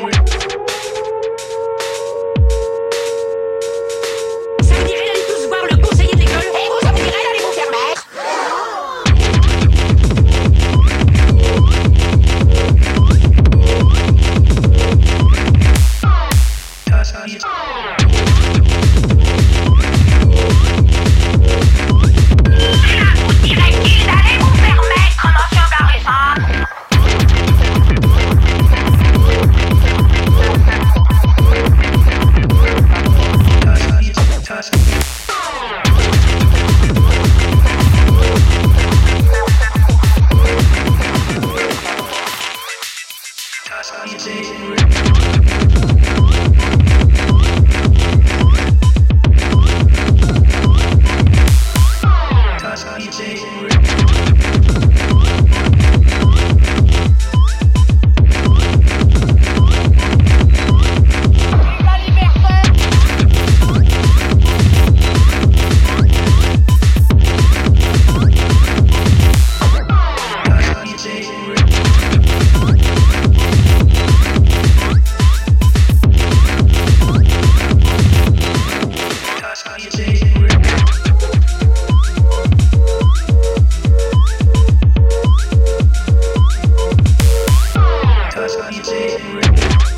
Howard. Thank you.